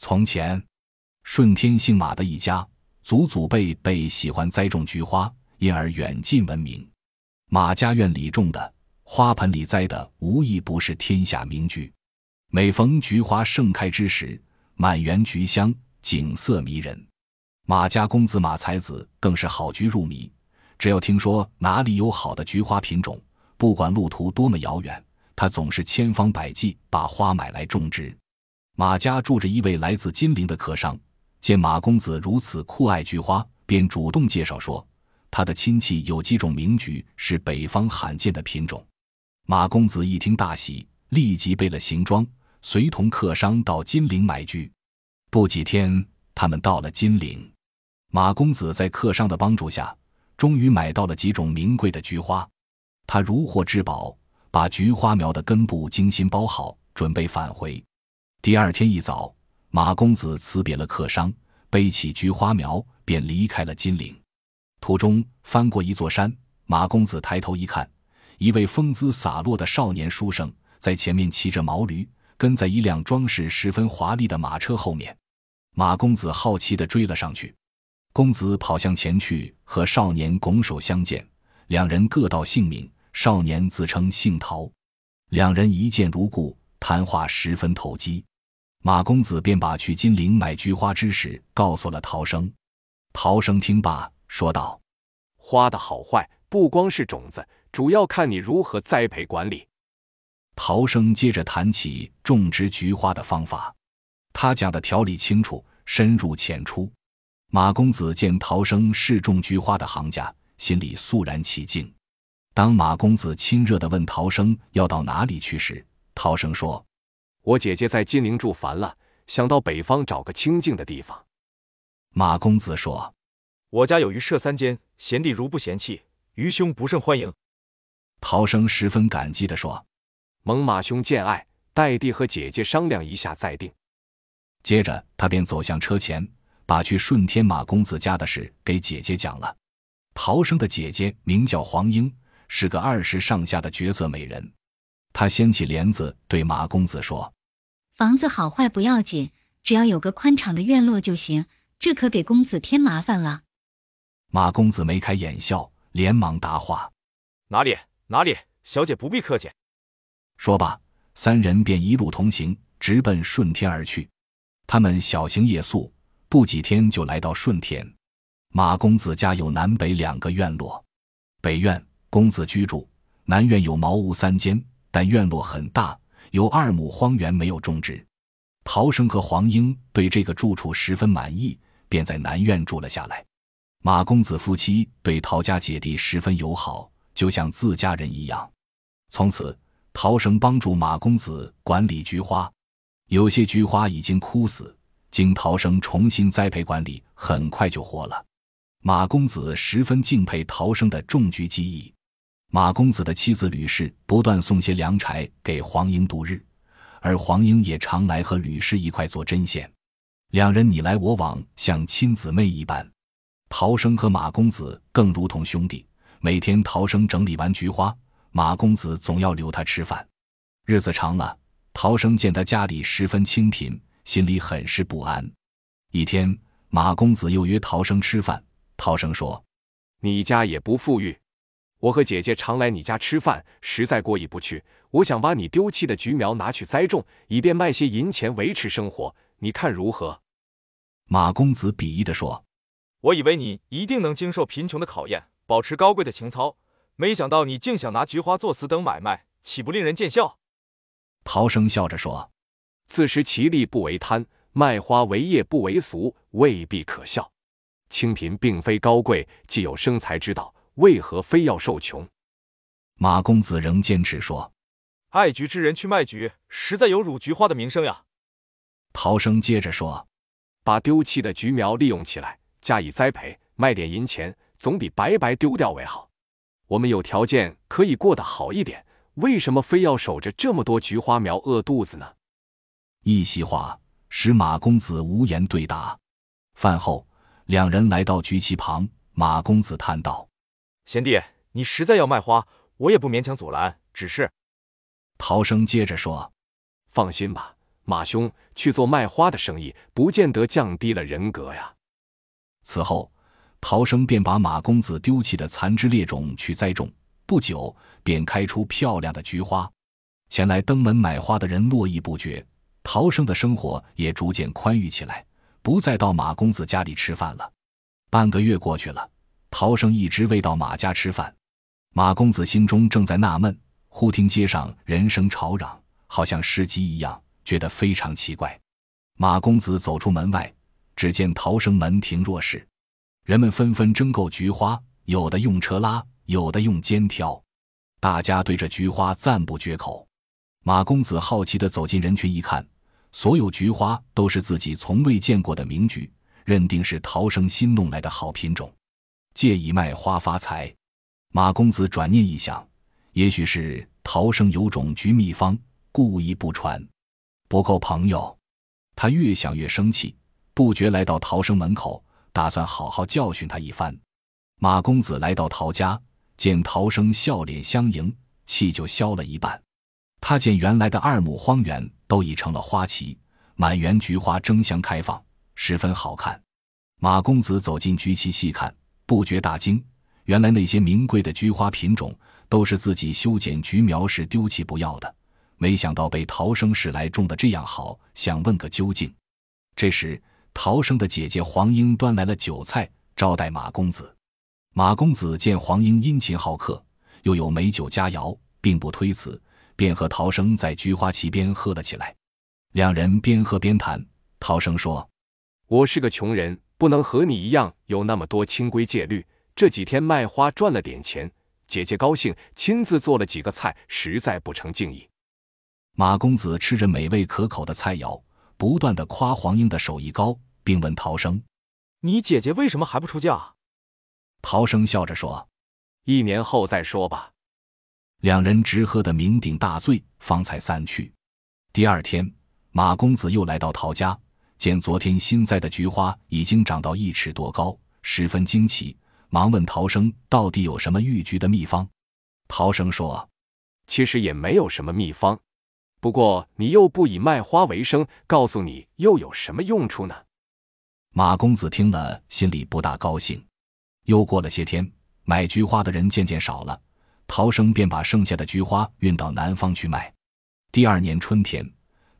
从前，顺天姓马的一家祖祖辈辈喜欢栽种菊花，因而远近闻名。马家院里种的花盆里栽的，无一不是天下名菊。每逢菊花盛开之时，满园菊香，景色迷人。马家公子马才子更是好菊入迷，只要听说哪里有好的菊花品种，不管路途多么遥远，他总是千方百计把花买来种植。马家住着一位来自金陵的客商，见马公子如此酷爱菊花，便主动介绍说，他的亲戚有几种名菊是北方罕见的品种。马公子一听大喜，立即备了行装，随同客商到金陵买菊。不几天，他们到了金陵。马公子在客商的帮助下，终于买到了几种名贵的菊花。他如获至宝，把菊花苗的根部精心包好，准备返回。第二天一早，马公子辞别了客商，背起菊花苗，便离开了金陵。途中翻过一座山，马公子抬头一看，一位风姿洒落的少年书生在前面骑着毛驴，跟在一辆装饰十分华丽的马车后面。马公子好奇地追了上去。公子跑向前去，和少年拱手相见，两人各道姓名。少年自称姓陶，两人一见如故，谈话十分投机。马公子便把去金陵买菊花之事告诉了陶生。陶生听罢，说道：“花的好坏不光是种子，主要看你如何栽培管理。”陶生接着谈起种植菊花的方法，他讲的条理清楚，深入浅出。马公子见陶生是种菊花的行家，心里肃然起敬。当马公子亲热地问陶生要到哪里去时，陶生说：“我姐姐在金陵住烦了，想到北方找个清静的地方。”马公子说：“我家有鱼舍三间，贤弟如不嫌弃，愚兄不胜欢迎。”陶生十分感激地说：“蒙马兄见爱，待弟和姐姐商量一下再定。”接着他便走向车前。把去顺天马公子家的事给姐姐讲了。陶生的姐姐名叫黄英，是个二十上下的绝色美人。她掀起帘子对马公子说：“房子好坏不要紧，只要有个宽敞的院落就行。这可给公子添麻烦了。”马公子眉开眼笑，连忙答话：“哪里哪里，小姐不必客气。”说罢，三人便一路同行，直奔顺天而去。他们小行夜宿。不几天就来到顺天，马公子家有南北两个院落，北院公子居住，南院有茅屋三间，但院落很大，有二亩荒原没有种植。陶生和黄英对这个住处十分满意，便在南院住了下来。马公子夫妻对陶家姐弟十分友好，就像自家人一样。从此，陶生帮助马公子管理菊花，有些菊花已经枯死。经陶生重新栽培管理，很快就活了。马公子十分敬佩陶生的种菊技艺。马公子的妻子吕氏不断送些粮柴给黄英度日，而黄英也常来和吕氏一块做针线，两人你来我往，像亲姊妹一般。陶生和马公子更如同兄弟。每天陶生整理完菊花，马公子总要留他吃饭。日子长了，陶生见他家里十分清贫。心里很是不安。一天，马公子又约陶生吃饭。陶生说：“你家也不富裕，我和姐姐常来你家吃饭，实在过意不去。我想把你丢弃的橘苗拿去栽种，以便卖些银钱维持生活。你看如何？”马公子鄙夷地说：“我以为你一定能经受贫穷的考验，保持高贵的情操，没想到你竟想拿菊花做此等买卖，岂不令人见笑？”陶生笑着说。自食其力不为贪，卖花为业不为俗，未必可笑。清贫并非高贵，既有生财之道，为何非要受穷？马公子仍坚持说：“爱菊之人去卖菊，实在有辱菊花的名声呀。”陶生接着说：“把丢弃的菊苗利用起来，加以栽培，卖点银钱，总比白白丢掉为好。我们有条件可以过得好一点，为什么非要守着这么多菊花苗饿肚子呢？”一席话使马公子无言对答。饭后，两人来到菊旗旁，马公子叹道：“贤弟，你实在要卖花，我也不勉强阻拦。只是……”陶生接着说：“放心吧，马兄去做卖花的生意，不见得降低了人格呀。此后，陶生便把马公子丢弃的残枝劣种去栽种，不久便开出漂亮的菊花。前来登门买花的人络绎不绝，陶生的生活也逐渐宽裕起来，不再到马公子家里吃饭了。半个月过去了，陶生一直未到马家吃饭。马公子心中正在纳闷，忽听街上人声吵嚷，好像市集一样，觉得非常奇怪。马公子走出门外，只见陶生门庭若市，人们纷纷争购菊花，有的用车拉，有的用肩挑，大家对着菊花赞不绝口。马公子好奇地走进人群一看，所有菊花都是自己从未见过的名菊，认定是陶生新弄来的好品种，借以卖花发财。马公子转念一想，也许是陶生有种菊秘方，故意不传，不够朋友。他越想越生气，不觉来到陶生门口，打算好好教训他一番。马公子来到陶家，见陶生笑脸相迎，气就消了一半。他见原来的二亩荒原都已成了花旗，满园菊花争相开放，十分好看。马公子走进菊旗细看，不觉大惊。原来那些名贵的菊花品种都是自己修剪菊苗时丢弃不要的，没想到被陶生使来种的这样好，想问个究竟。这时，陶生的姐姐黄英端来了酒菜招待马公子。马公子见黄英殷勤好客，又有美酒佳肴，并不推辞，便和陶生在菊花旗边喝了起来。两人边喝边谈，陶生说：“我是个穷人，不能和你一样有那么多清规戒律。”这几天卖花赚了点钱，姐姐高兴，亲自做了几个菜，实在不成敬意。马公子吃着美味可口的菜肴，不断的夸黄英的手艺高，并问陶生：“你姐姐为什么还不出嫁？”陶生笑着说：“一年后再说吧。”两人直喝的酩酊大醉，方才散去。第二天，马公子又来到陶家，见昨天新栽的菊花已经长到一尺多高，十分惊奇。忙问陶生到底有什么育菊的秘方？陶生说：“其实也没有什么秘方，不过你又不以卖花为生，告诉你又有什么用处呢？”马公子听了，心里不大高兴。又过了些天，买菊花的人渐渐少了，陶生便把剩下的菊花运到南方去卖。第二年春天，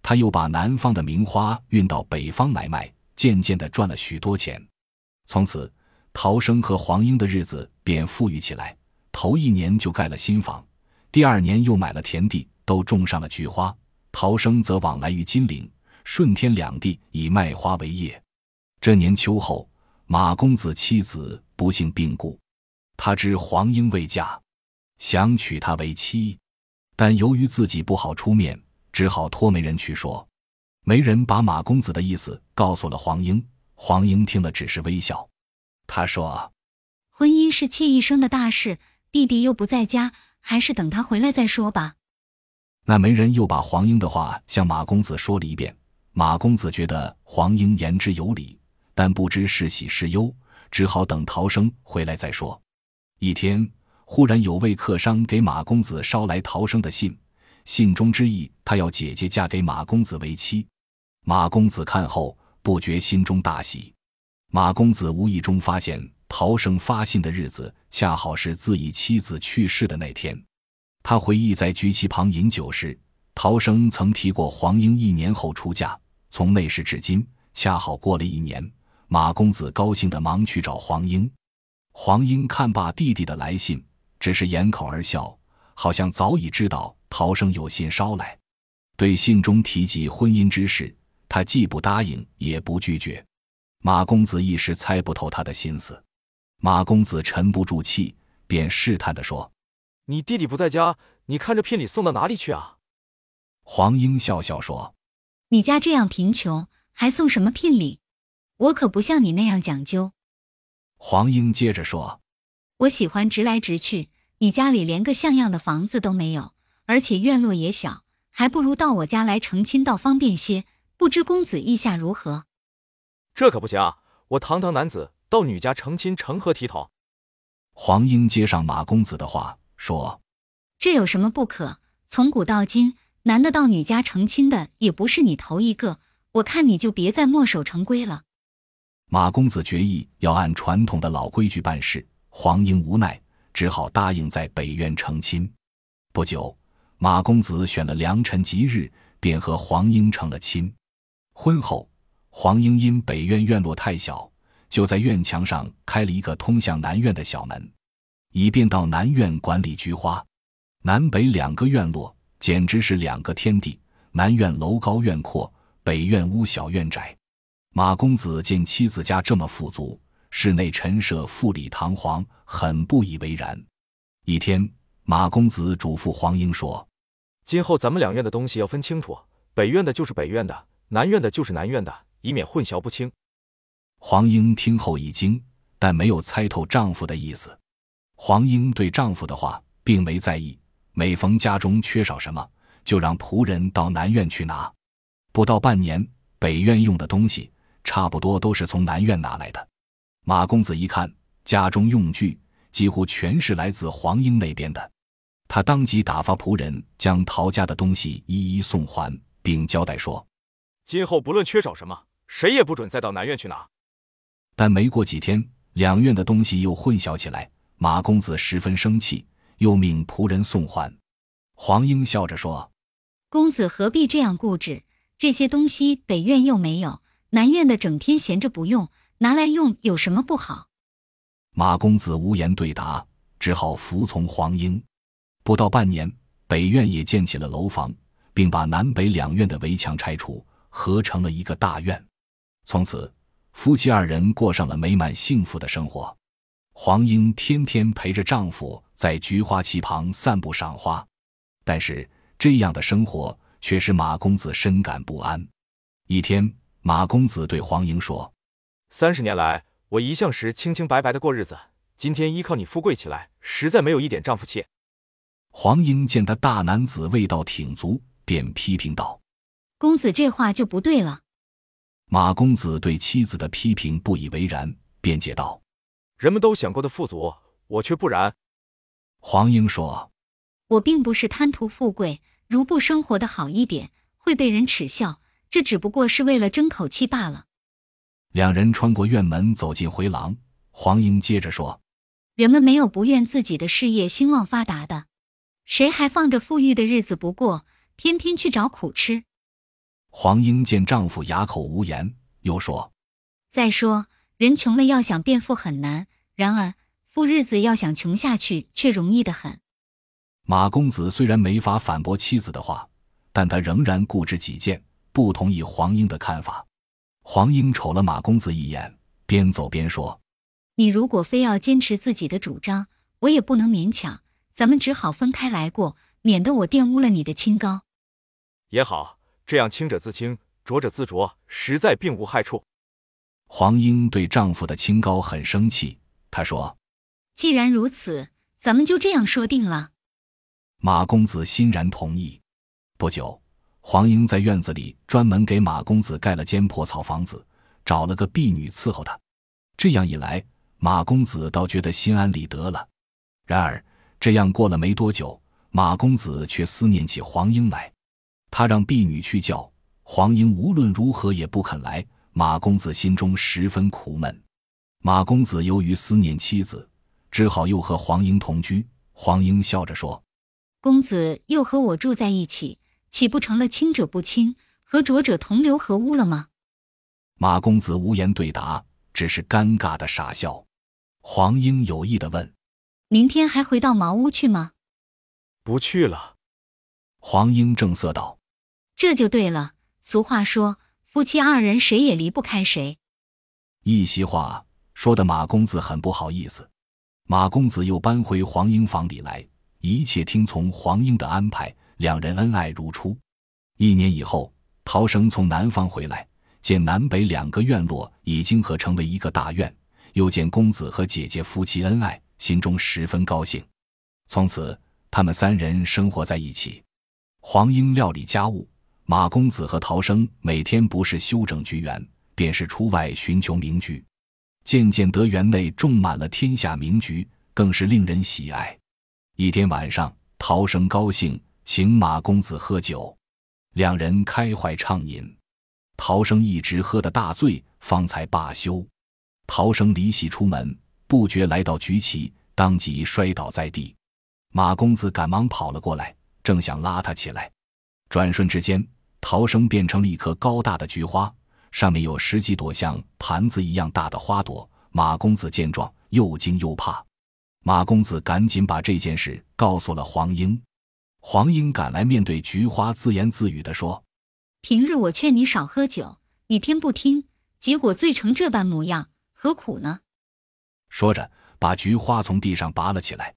他又把南方的名花运到北方来卖，渐渐的赚了许多钱。从此。陶生和黄英的日子便富裕起来。头一年就盖了新房，第二年又买了田地，都种上了菊花。陶生则往来于金陵、顺天两地，以卖花为业。这年秋后，马公子妻子不幸病故，他知黄英未嫁，想娶她为妻，但由于自己不好出面，只好托媒人去说。媒人把马公子的意思告诉了黄英，黄英听了只是微笑。他说：“婚姻是妾一生的大事，弟弟又不在家，还是等他回来再说吧。”那媒人又把黄英的话向马公子说了一遍。马公子觉得黄英言之有理，但不知是喜是忧，只好等陶生回来再说。一天，忽然有位客商给马公子捎来陶生的信，信中之意，他要姐姐嫁给马公子为妻。马公子看后，不觉心中大喜。马公子无意中发现，陶生发信的日子恰好是自己妻子去世的那天。他回忆在菊旗旁饮酒时，陶生曾提过黄英一年后出嫁。从那时至今，恰好过了一年。马公子高兴的忙去找黄英。黄英看罢弟弟的来信，只是掩口而笑，好像早已知道陶生有信捎来。对信中提及婚姻之事，他既不答应，也不拒绝。马公子一时猜不透他的心思，马公子沉不住气，便试探地说：“你弟弟不在家，你看这聘礼送到哪里去啊？”黄英笑笑说：“你家这样贫穷，还送什么聘礼？我可不像你那样讲究。”黄英接着说：“我喜欢直来直去，你家里连个像样的房子都没有，而且院落也小，还不如到我家来成亲倒方便些。不知公子意下如何？”这可不行啊！我堂堂男子到女家成亲，成何体统？黄英接上马公子的话说：“这有什么不可？从古到今，男的到女家成亲的也不是你头一个，我看你就别再墨守成规了。马公子决意要按传统的老规矩办事，黄英无奈，只好答应在北院成亲。不久，马公子选了良辰吉日，便和黄英成了亲。婚后，黄英因北院院落太小，就在院墙上开了一个通向南院的小门，以便到南院管理菊花。南北两个院落简直是两个天地。南院楼高院阔，北院屋小院窄。马公子见妻子家这么富足，室内陈设富丽堂皇，很不以为然。一天，马公子嘱咐黄英说：“今后咱们两院的东西要分清楚，北院的就是北院的，南院的就是南院的，以免混淆不清。”黄英听后一惊，但没有猜透丈夫的意思。黄英对丈夫的话并没在意，每逢家中缺少什么，就让仆人到南院去拿。不到半年，北院用的东西。差不多都是从南院拿来的。马公子一看家中用具几乎全是来自黄英那边的，他当即打发仆人将陶家的东西一一送还，并交代说：“今后不论缺少什么，谁也不准再到南院去拿。”但没过几天，两院的东西又混淆起来，马公子十分生气，又命仆人送还。黄英笑着说：“公子何必这样固执？这些东西北院又没有。”南院的整天闲着不用，拿来用有什么不好？马公子无言对答，只好服从黄英。不到半年，北院也建起了楼房，并把南北两院的围墙拆除，合成了一个大院。从此，夫妻二人过上了美满幸福的生活。黄英天天陪着丈夫在菊花旗旁散步赏花，但是这样的生活却使马公子深感不安。一天。马公子对黄英说：“三十年来，我一向是清清白白的过日子。今天依靠你富贵起来，实在没有一点丈夫气。”黄英见他大男子味道挺足，便批评道：“公子这话就不对了。”马公子对妻子的批评不以为然，辩解道：“人们都想过的富足，我却不然。”黄英说：“我并不是贪图富贵，如不生活的好一点，会被人耻笑。”这只不过是为了争口气罢了。两人穿过院门，走进回廊。黄英接着说：“人们没有不愿自己的事业兴旺发达的，谁还放着富裕的日子不过，偏偏去找苦吃？”黄英见丈夫哑口无言，又说：“再说，人穷了要想变富很难，然而富日子要想穷下去却容易得很。”马公子虽然没法反驳妻子的话，但他仍然固执己见。不同意黄英的看法，黄英瞅了马公子一眼，边走边说：“你如果非要坚持自己的主张，我也不能勉强，咱们只好分开来过，免得我玷污了你的清高。”也好，这样清者自清，浊者自浊，实在并无害处。黄英对丈夫的清高很生气，她说：“既然如此，咱们就这样说定了。”马公子欣然同意。不久。黄英在院子里专门给马公子盖了间破草房子，找了个婢女伺候他。这样一来，马公子倒觉得心安理得了。然而，这样过了没多久，马公子却思念起黄英来。他让婢女去叫黄英，无论如何也不肯来。马公子心中十分苦闷。马公子由于思念妻子，只好又和黄英同居。黄英笑着说：“公子又和我住在一起。”岂不成了清者不清，和浊者同流合污了吗？马公子无言对答，只是尴尬的傻笑。黄英有意的问：“明天还回到茅屋去吗？”“不去了。”黄英正色道。“这就对了。俗话说，夫妻二人谁也离不开谁。”一席话说的马公子很不好意思。马公子又搬回黄英房里来，一切听从黄英的安排。两人恩爱如初。一年以后，陶生从南方回来，见南北两个院落已经合成为一个大院，又见公子和姐姐夫妻恩爱，心中十分高兴。从此，他们三人生活在一起。黄英料理家务，马公子和陶生每天不是修整菊园，便是出外寻求名菊。渐渐得园内种满了天下名菊，更是令人喜爱。一天晚上，陶生高兴。请马公子喝酒。两人开怀畅饮，陶生一直喝得大醉，方才罢休。陶生离席出门，不觉来到菊旗，当即摔倒在地。马公子赶忙跑了过来，正想拉他起来，转瞬之间，陶生变成了一棵高大的菊花，上面有十几朵像盘子一样大的花朵。马公子见状，又惊又怕。马公子赶紧把这件事告诉了黄英。黄英赶来，面对菊花，自言自语地说：“平日我劝你少喝酒，你偏不听，结果醉成这般模样，何苦呢？”说着，把菊花从地上拔了起来。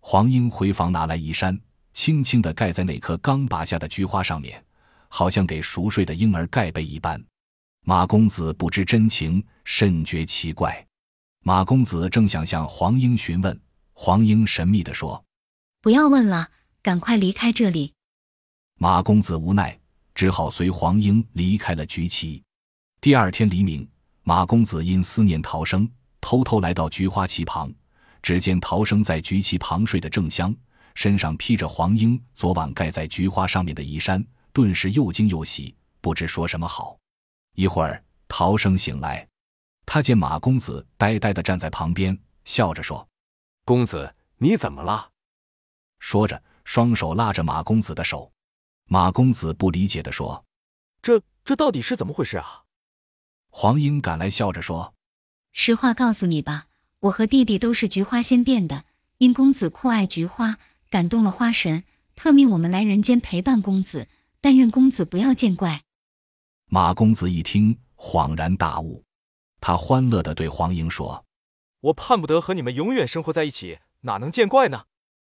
黄英回房拿来衣衫，轻轻地盖在那棵刚拔下的菊花上面，好像给熟睡的婴儿盖被一般。马公子不知真情，甚觉奇怪。马公子正想向黄英询问，黄英神秘地说：“不要问了。”赶快离开这里！马公子无奈，只好随黄英离开了菊旗。第二天黎明，马公子因思念逃生，偷偷来到菊花旗旁，只见陶生在菊旗旁睡得正香，身上披着黄英昨晚盖在菊花上面的衣衫，顿时又惊又喜，不知说什么好。一会儿，陶生醒来，他见马公子呆呆地站在旁边，笑着说：“公子，你怎么了？”说着。双手拉着马公子的手，马公子不理解的说：“这这到底是怎么回事啊？”黄英赶来笑着说：“实话告诉你吧，我和弟弟都是菊花仙变的，因公子酷爱菊花，感动了花神，特命我们来人间陪伴公子，但愿公子不要见怪。”马公子一听，恍然大悟，他欢乐的对黄英说：“我盼不得和你们永远生活在一起，哪能见怪呢？”